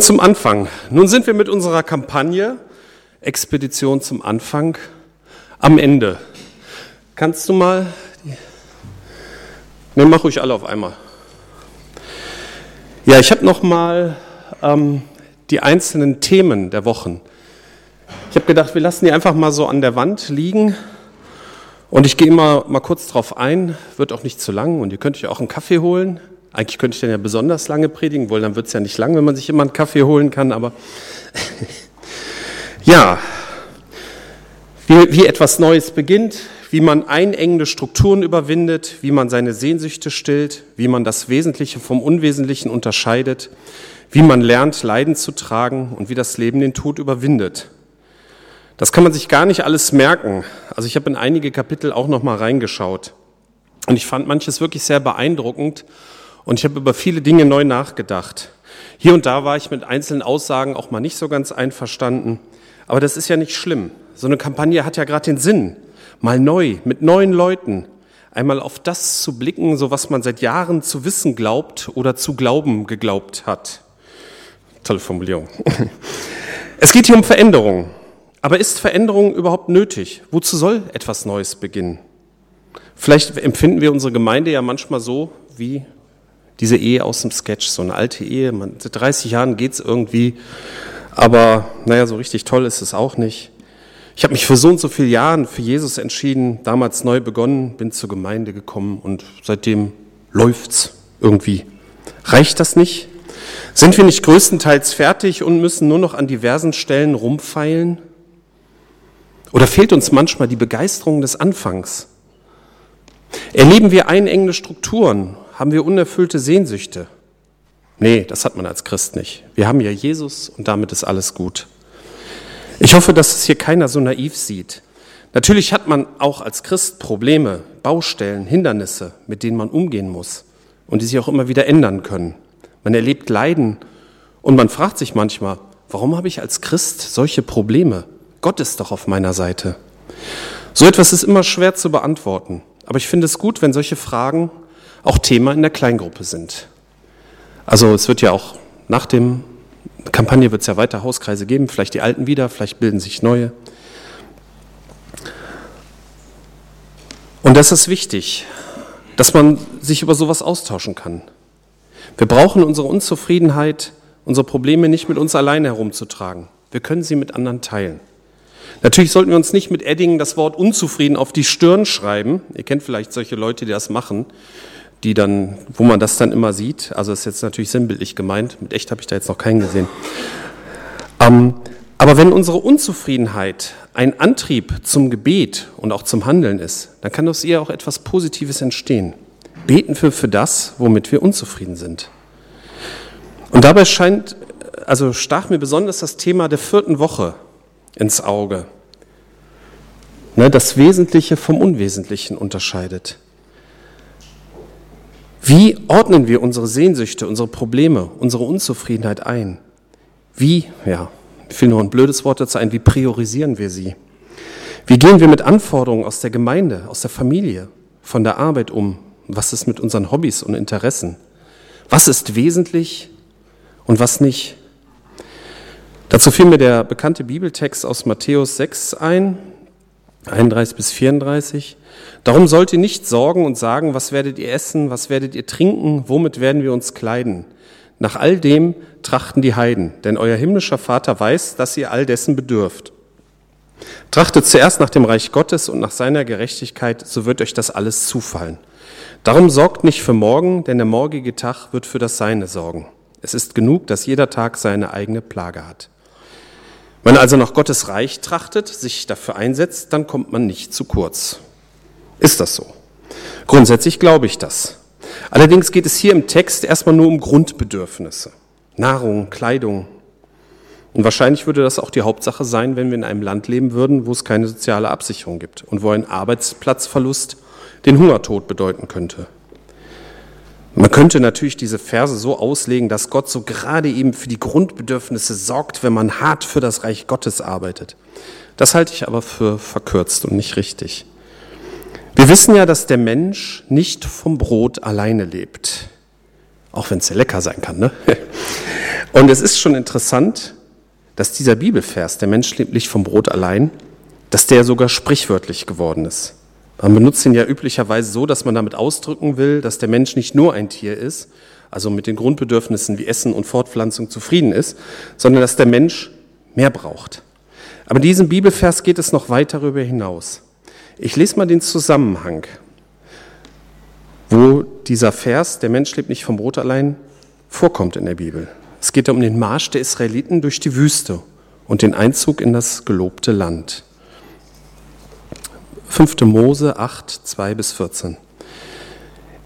Zum Anfang. Nun sind wir mit unserer Kampagne Expedition zum Anfang am Ende. Kannst du mal. Ne, mach ruhig alle auf einmal. Ja, ich habe noch mal ähm, die einzelnen Themen der Wochen. Ich habe gedacht, wir lassen die einfach mal so an der Wand liegen und ich gehe immer mal kurz drauf ein. Wird auch nicht zu lang und ihr könnt euch auch einen Kaffee holen. Eigentlich könnte ich dann ja besonders lange predigen, wohl dann wird es ja nicht lang, wenn man sich immer einen Kaffee holen kann, aber ja, wie, wie etwas Neues beginnt, wie man einengende Strukturen überwindet, wie man seine Sehnsüchte stillt, wie man das Wesentliche vom Unwesentlichen unterscheidet, wie man lernt, Leiden zu tragen und wie das Leben den Tod überwindet. Das kann man sich gar nicht alles merken. Also ich habe in einige Kapitel auch noch mal reingeschaut und ich fand manches wirklich sehr beeindruckend und ich habe über viele Dinge neu nachgedacht. Hier und da war ich mit einzelnen Aussagen auch mal nicht so ganz einverstanden. Aber das ist ja nicht schlimm. So eine Kampagne hat ja gerade den Sinn, mal neu, mit neuen Leuten, einmal auf das zu blicken, so was man seit Jahren zu wissen glaubt oder zu glauben geglaubt hat. Tolle Formulierung. Es geht hier um Veränderung. Aber ist Veränderung überhaupt nötig? Wozu soll etwas Neues beginnen? Vielleicht empfinden wir unsere Gemeinde ja manchmal so wie diese Ehe aus dem Sketch, so eine alte Ehe, man, seit 30 Jahren geht's irgendwie, aber naja, so richtig toll ist es auch nicht. Ich habe mich für so und so viele Jahren für Jesus entschieden, damals neu begonnen, bin zur Gemeinde gekommen und seitdem läuft's irgendwie. Reicht das nicht? Sind wir nicht größtenteils fertig und müssen nur noch an diversen Stellen rumfeilen? Oder fehlt uns manchmal die Begeisterung des Anfangs? Erleben wir einengende Strukturen haben wir unerfüllte Sehnsüchte? Nee, das hat man als Christ nicht. Wir haben ja Jesus und damit ist alles gut. Ich hoffe, dass es hier keiner so naiv sieht. Natürlich hat man auch als Christ Probleme, Baustellen, Hindernisse, mit denen man umgehen muss und die sich auch immer wieder ändern können. Man erlebt Leiden und man fragt sich manchmal, warum habe ich als Christ solche Probleme? Gott ist doch auf meiner Seite. So etwas ist immer schwer zu beantworten, aber ich finde es gut, wenn solche Fragen auch Thema in der Kleingruppe sind. Also es wird ja auch nach dem Kampagne wird es ja weiter Hauskreise geben, vielleicht die alten wieder, vielleicht bilden sich neue. Und das ist wichtig, dass man sich über sowas austauschen kann. Wir brauchen unsere Unzufriedenheit, unsere Probleme nicht mit uns alleine herumzutragen. Wir können sie mit anderen teilen. Natürlich sollten wir uns nicht mit Edding das Wort unzufrieden auf die Stirn schreiben. Ihr kennt vielleicht solche Leute, die das machen die dann, wo man das dann immer sieht. Also ist jetzt natürlich sinnbildlich gemeint. Mit echt habe ich da jetzt noch keinen gesehen. Ähm, aber wenn unsere Unzufriedenheit ein Antrieb zum Gebet und auch zum Handeln ist, dann kann aus ihr auch etwas Positives entstehen. Beten wir für das, womit wir unzufrieden sind. Und dabei scheint, also stach mir besonders das Thema der vierten Woche ins Auge. Ne, das Wesentliche vom Unwesentlichen unterscheidet. Wie ordnen wir unsere Sehnsüchte, unsere Probleme, unsere Unzufriedenheit ein? Wie, ja, will nur ein blödes Wort dazu ein, wie priorisieren wir sie? Wie gehen wir mit Anforderungen aus der Gemeinde, aus der Familie, von der Arbeit um? Was ist mit unseren Hobbys und Interessen? Was ist wesentlich und was nicht? Dazu fiel mir der bekannte Bibeltext aus Matthäus 6 ein, 31 bis 34. Darum sollt ihr nicht sorgen und sagen, was werdet ihr essen, was werdet ihr trinken, womit werden wir uns kleiden. Nach all dem trachten die Heiden, denn euer himmlischer Vater weiß, dass ihr all dessen bedürft. Trachtet zuerst nach dem Reich Gottes und nach seiner Gerechtigkeit, so wird euch das alles zufallen. Darum sorgt nicht für morgen, denn der morgige Tag wird für das Seine sorgen. Es ist genug, dass jeder Tag seine eigene Plage hat. Wenn man also nach Gottes Reich trachtet, sich dafür einsetzt, dann kommt man nicht zu kurz. Ist das so? Grundsätzlich glaube ich das. Allerdings geht es hier im Text erstmal nur um Grundbedürfnisse. Nahrung, Kleidung. Und wahrscheinlich würde das auch die Hauptsache sein, wenn wir in einem Land leben würden, wo es keine soziale Absicherung gibt und wo ein Arbeitsplatzverlust den Hungertod bedeuten könnte. Man könnte natürlich diese Verse so auslegen, dass Gott so gerade eben für die Grundbedürfnisse sorgt, wenn man hart für das Reich Gottes arbeitet. Das halte ich aber für verkürzt und nicht richtig. Wir wissen ja, dass der Mensch nicht vom Brot alleine lebt. Auch wenn es sehr lecker sein kann. Ne? Und es ist schon interessant, dass dieser Bibelvers, der Mensch lebt nicht vom Brot allein, dass der sogar sprichwörtlich geworden ist. Man benutzt ihn ja üblicherweise so, dass man damit ausdrücken will, dass der Mensch nicht nur ein Tier ist, also mit den Grundbedürfnissen wie Essen und Fortpflanzung zufrieden ist, sondern dass der Mensch mehr braucht. Aber in diesem Bibelvers geht es noch weit darüber hinaus. Ich lese mal den Zusammenhang, wo dieser Vers, der Mensch lebt nicht vom Brot allein, vorkommt in der Bibel. Es geht um den Marsch der Israeliten durch die Wüste und den Einzug in das gelobte Land. 5. Mose 8, 2 bis 14.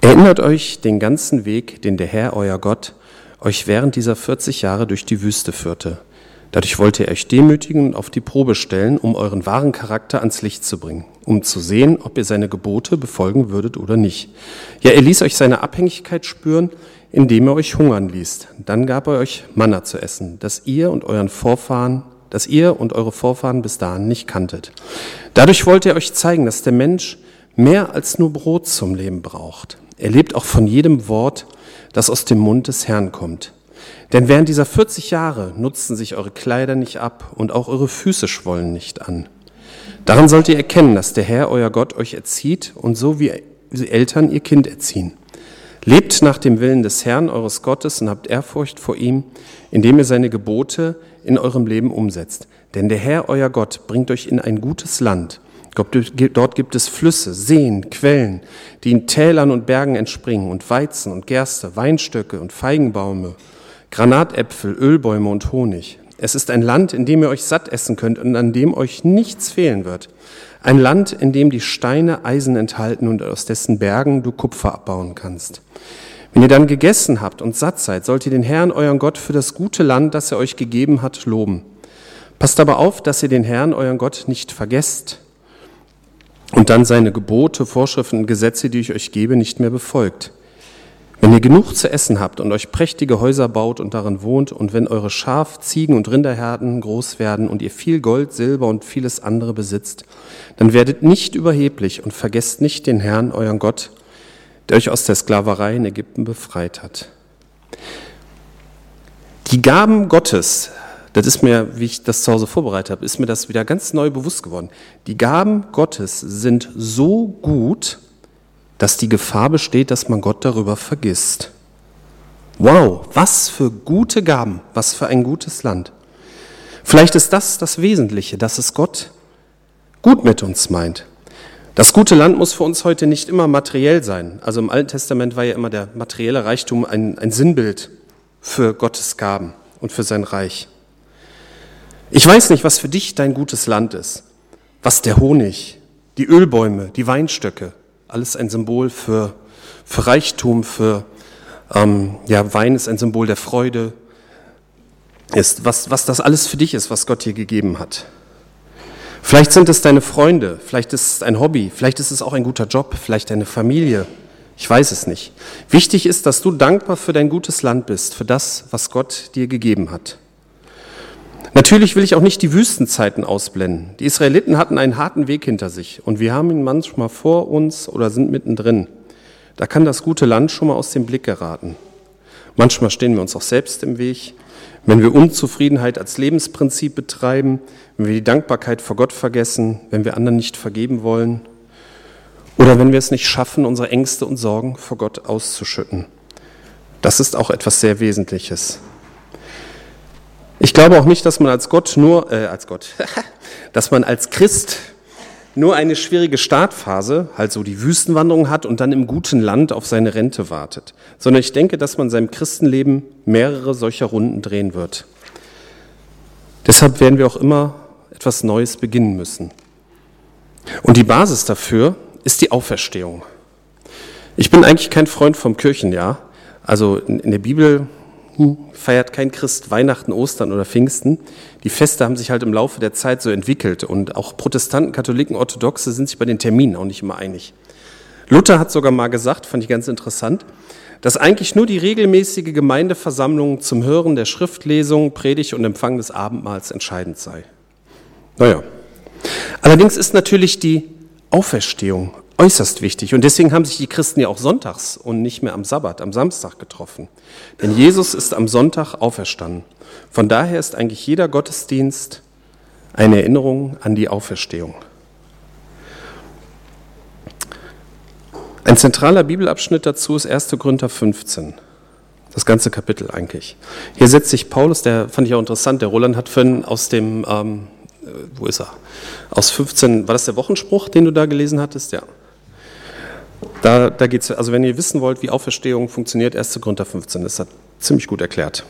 Erinnert euch den ganzen Weg, den der Herr, euer Gott, euch während dieser 40 Jahre durch die Wüste führte. Dadurch wollte er euch demütigen und auf die Probe stellen, um euren wahren Charakter ans Licht zu bringen, um zu sehen, ob ihr seine Gebote befolgen würdet oder nicht. Ja, er ließ euch seine Abhängigkeit spüren, indem er euch hungern ließ. Dann gab er euch Manna zu essen, das ihr und euren Vorfahren, das ihr und eure Vorfahren bis dahin nicht kanntet. Dadurch wollte er euch zeigen, dass der Mensch mehr als nur Brot zum Leben braucht. Er lebt auch von jedem Wort, das aus dem Mund des Herrn kommt. Denn während dieser 40 Jahre nutzten sich eure Kleider nicht ab und auch eure Füße schwollen nicht an. Daran sollt ihr erkennen, dass der Herr, euer Gott, euch erzieht und so wie Eltern ihr Kind erziehen. Lebt nach dem Willen des Herrn, eures Gottes, und habt Ehrfurcht vor ihm, indem ihr seine Gebote in eurem Leben umsetzt. Denn der Herr, euer Gott, bringt euch in ein gutes Land. Dort gibt es Flüsse, Seen, Quellen, die in Tälern und Bergen entspringen, und Weizen und Gerste, Weinstöcke und Feigenbaume Granatäpfel, Ölbäume und Honig. Es ist ein Land, in dem ihr euch satt essen könnt und an dem euch nichts fehlen wird. Ein Land, in dem die Steine Eisen enthalten und aus dessen Bergen du Kupfer abbauen kannst. Wenn ihr dann gegessen habt und satt seid, sollt ihr den Herrn, euren Gott, für das gute Land, das er euch gegeben hat, loben. Passt aber auf, dass ihr den Herrn, euren Gott, nicht vergesst und dann seine Gebote, Vorschriften und Gesetze, die ich euch gebe, nicht mehr befolgt. Wenn ihr genug zu essen habt und euch prächtige Häuser baut und darin wohnt, und wenn eure Schaf, Ziegen und Rinderherden groß werden und ihr viel Gold, Silber und vieles andere besitzt, dann werdet nicht überheblich und vergesst nicht den Herrn, euren Gott, der euch aus der Sklaverei in Ägypten befreit hat. Die Gaben Gottes, das ist mir, wie ich das zu Hause vorbereitet habe, ist mir das wieder ganz neu bewusst geworden. Die Gaben Gottes sind so gut, dass die Gefahr besteht, dass man Gott darüber vergisst. Wow, was für gute Gaben, was für ein gutes Land. Vielleicht ist das das Wesentliche, dass es Gott gut mit uns meint. Das gute Land muss für uns heute nicht immer materiell sein. Also im Alten Testament war ja immer der materielle Reichtum ein, ein Sinnbild für Gottes Gaben und für sein Reich. Ich weiß nicht, was für dich dein gutes Land ist, was der Honig, die Ölbäume, die Weinstöcke, alles ein Symbol für, für Reichtum, für ähm, ja, Wein ist ein Symbol der Freude, ist, was, was das alles für dich ist, was Gott dir gegeben hat. Vielleicht sind es deine Freunde, vielleicht ist es ein Hobby, vielleicht ist es auch ein guter Job, vielleicht deine Familie. Ich weiß es nicht. Wichtig ist, dass du dankbar für dein gutes Land bist, für das, was Gott dir gegeben hat. Natürlich will ich auch nicht die Wüstenzeiten ausblenden. Die Israeliten hatten einen harten Weg hinter sich und wir haben ihn manchmal vor uns oder sind mittendrin. Da kann das gute Land schon mal aus dem Blick geraten. Manchmal stehen wir uns auch selbst im Weg. Wenn wir Unzufriedenheit als Lebensprinzip betreiben, wenn wir die Dankbarkeit vor Gott vergessen, wenn wir anderen nicht vergeben wollen oder wenn wir es nicht schaffen, unsere Ängste und Sorgen vor Gott auszuschütten. Das ist auch etwas sehr Wesentliches. Ich glaube auch nicht, dass man als Gott nur, äh, als Gott, dass man als Christ nur eine schwierige Startphase, halt so die Wüstenwanderung hat und dann im guten Land auf seine Rente wartet, sondern ich denke, dass man seinem Christenleben mehrere solcher Runden drehen wird. Deshalb werden wir auch immer etwas Neues beginnen müssen. Und die Basis dafür ist die Auferstehung. Ich bin eigentlich kein Freund vom Kirchenjahr. Also in der Bibel feiert kein Christ Weihnachten, Ostern oder Pfingsten. Die Feste haben sich halt im Laufe der Zeit so entwickelt und auch Protestanten, Katholiken, Orthodoxe sind sich bei den Terminen auch nicht immer einig. Luther hat sogar mal gesagt, fand ich ganz interessant, dass eigentlich nur die regelmäßige Gemeindeversammlung zum Hören der Schriftlesung, Predigt und Empfang des Abendmahls entscheidend sei. Naja. Allerdings ist natürlich die Auferstehung äußerst wichtig. Und deswegen haben sich die Christen ja auch sonntags und nicht mehr am Sabbat, am Samstag getroffen. Denn Jesus ist am Sonntag auferstanden. Von daher ist eigentlich jeder Gottesdienst eine Erinnerung an die Auferstehung. Ein zentraler Bibelabschnitt dazu ist 1. Korinther 15. Das ganze Kapitel eigentlich. Hier setzt sich Paulus, der fand ich auch interessant, der Roland hat vorhin aus dem, ähm, äh, wo ist er? Aus 15, war das der Wochenspruch, den du da gelesen hattest? Ja. Da, da geht es, also wenn ihr wissen wollt, wie Auferstehung funktioniert, 1. Korinther 15, das hat ziemlich gut erklärt.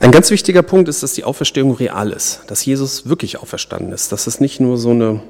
Ein ganz wichtiger Punkt ist, dass die Auferstehung real ist, dass Jesus wirklich auferstanden ist, dass es nicht nur so eine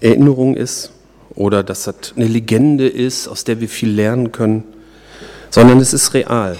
Erinnerung ist, oder dass das eine Legende ist, aus der wir viel lernen können, sondern es ist real.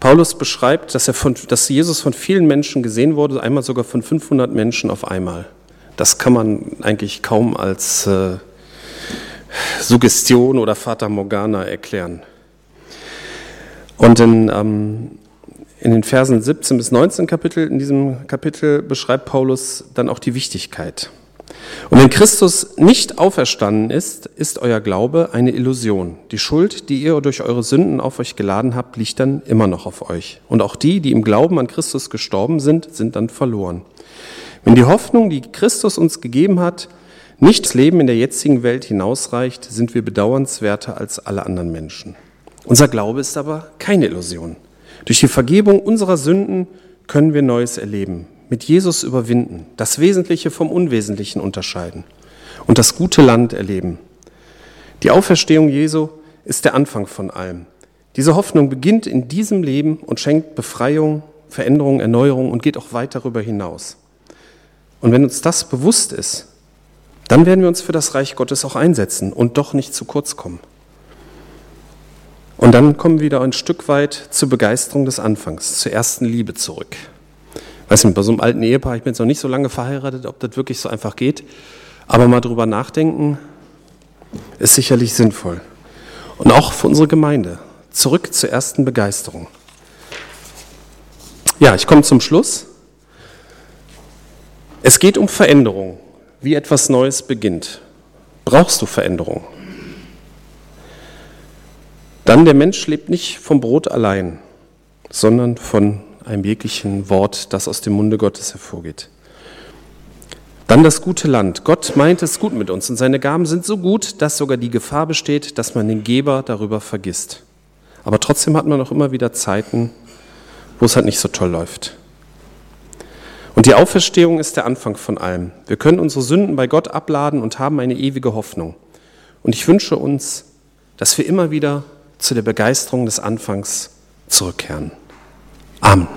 Paulus beschreibt, dass, er von, dass Jesus von vielen Menschen gesehen wurde, einmal sogar von 500 Menschen auf einmal. Das kann man eigentlich kaum als äh, Suggestion oder Fata Morgana erklären. Und in, ähm, in den Versen 17 bis 19 Kapitel, in diesem Kapitel beschreibt Paulus dann auch die Wichtigkeit. Und wenn Christus nicht auferstanden ist, ist euer Glaube eine Illusion. Die Schuld, die ihr durch eure Sünden auf euch geladen habt, liegt dann immer noch auf euch. Und auch die, die im Glauben an Christus gestorben sind, sind dann verloren. Wenn die Hoffnung, die Christus uns gegeben hat, nicht das Leben in der jetzigen Welt hinausreicht, sind wir bedauernswerter als alle anderen Menschen. Unser Glaube ist aber keine Illusion. Durch die Vergebung unserer Sünden können wir Neues erleben mit Jesus überwinden, das Wesentliche vom Unwesentlichen unterscheiden und das gute Land erleben. Die Auferstehung Jesu ist der Anfang von allem. Diese Hoffnung beginnt in diesem Leben und schenkt Befreiung, Veränderung, Erneuerung und geht auch weit darüber hinaus. Und wenn uns das bewusst ist, dann werden wir uns für das Reich Gottes auch einsetzen und doch nicht zu kurz kommen. Und dann kommen wir wieder ein Stück weit zur Begeisterung des Anfangs, zur ersten Liebe zurück weiß nicht, bei so einem alten Ehepaar, ich bin jetzt noch nicht so lange verheiratet, ob das wirklich so einfach geht, aber mal drüber nachdenken ist sicherlich sinnvoll. Und auch für unsere Gemeinde. Zurück zur ersten Begeisterung. Ja, ich komme zum Schluss. Es geht um Veränderung, wie etwas Neues beginnt. Brauchst du Veränderung? Dann der Mensch lebt nicht vom Brot allein, sondern von einem jeglichen Wort, das aus dem Munde Gottes hervorgeht. Dann das gute Land. Gott meint es gut mit uns und seine Gaben sind so gut, dass sogar die Gefahr besteht, dass man den Geber darüber vergisst. Aber trotzdem hat man auch immer wieder Zeiten, wo es halt nicht so toll läuft. Und die Auferstehung ist der Anfang von allem. Wir können unsere Sünden bei Gott abladen und haben eine ewige Hoffnung. Und ich wünsche uns, dass wir immer wieder zu der Begeisterung des Anfangs zurückkehren. Amen.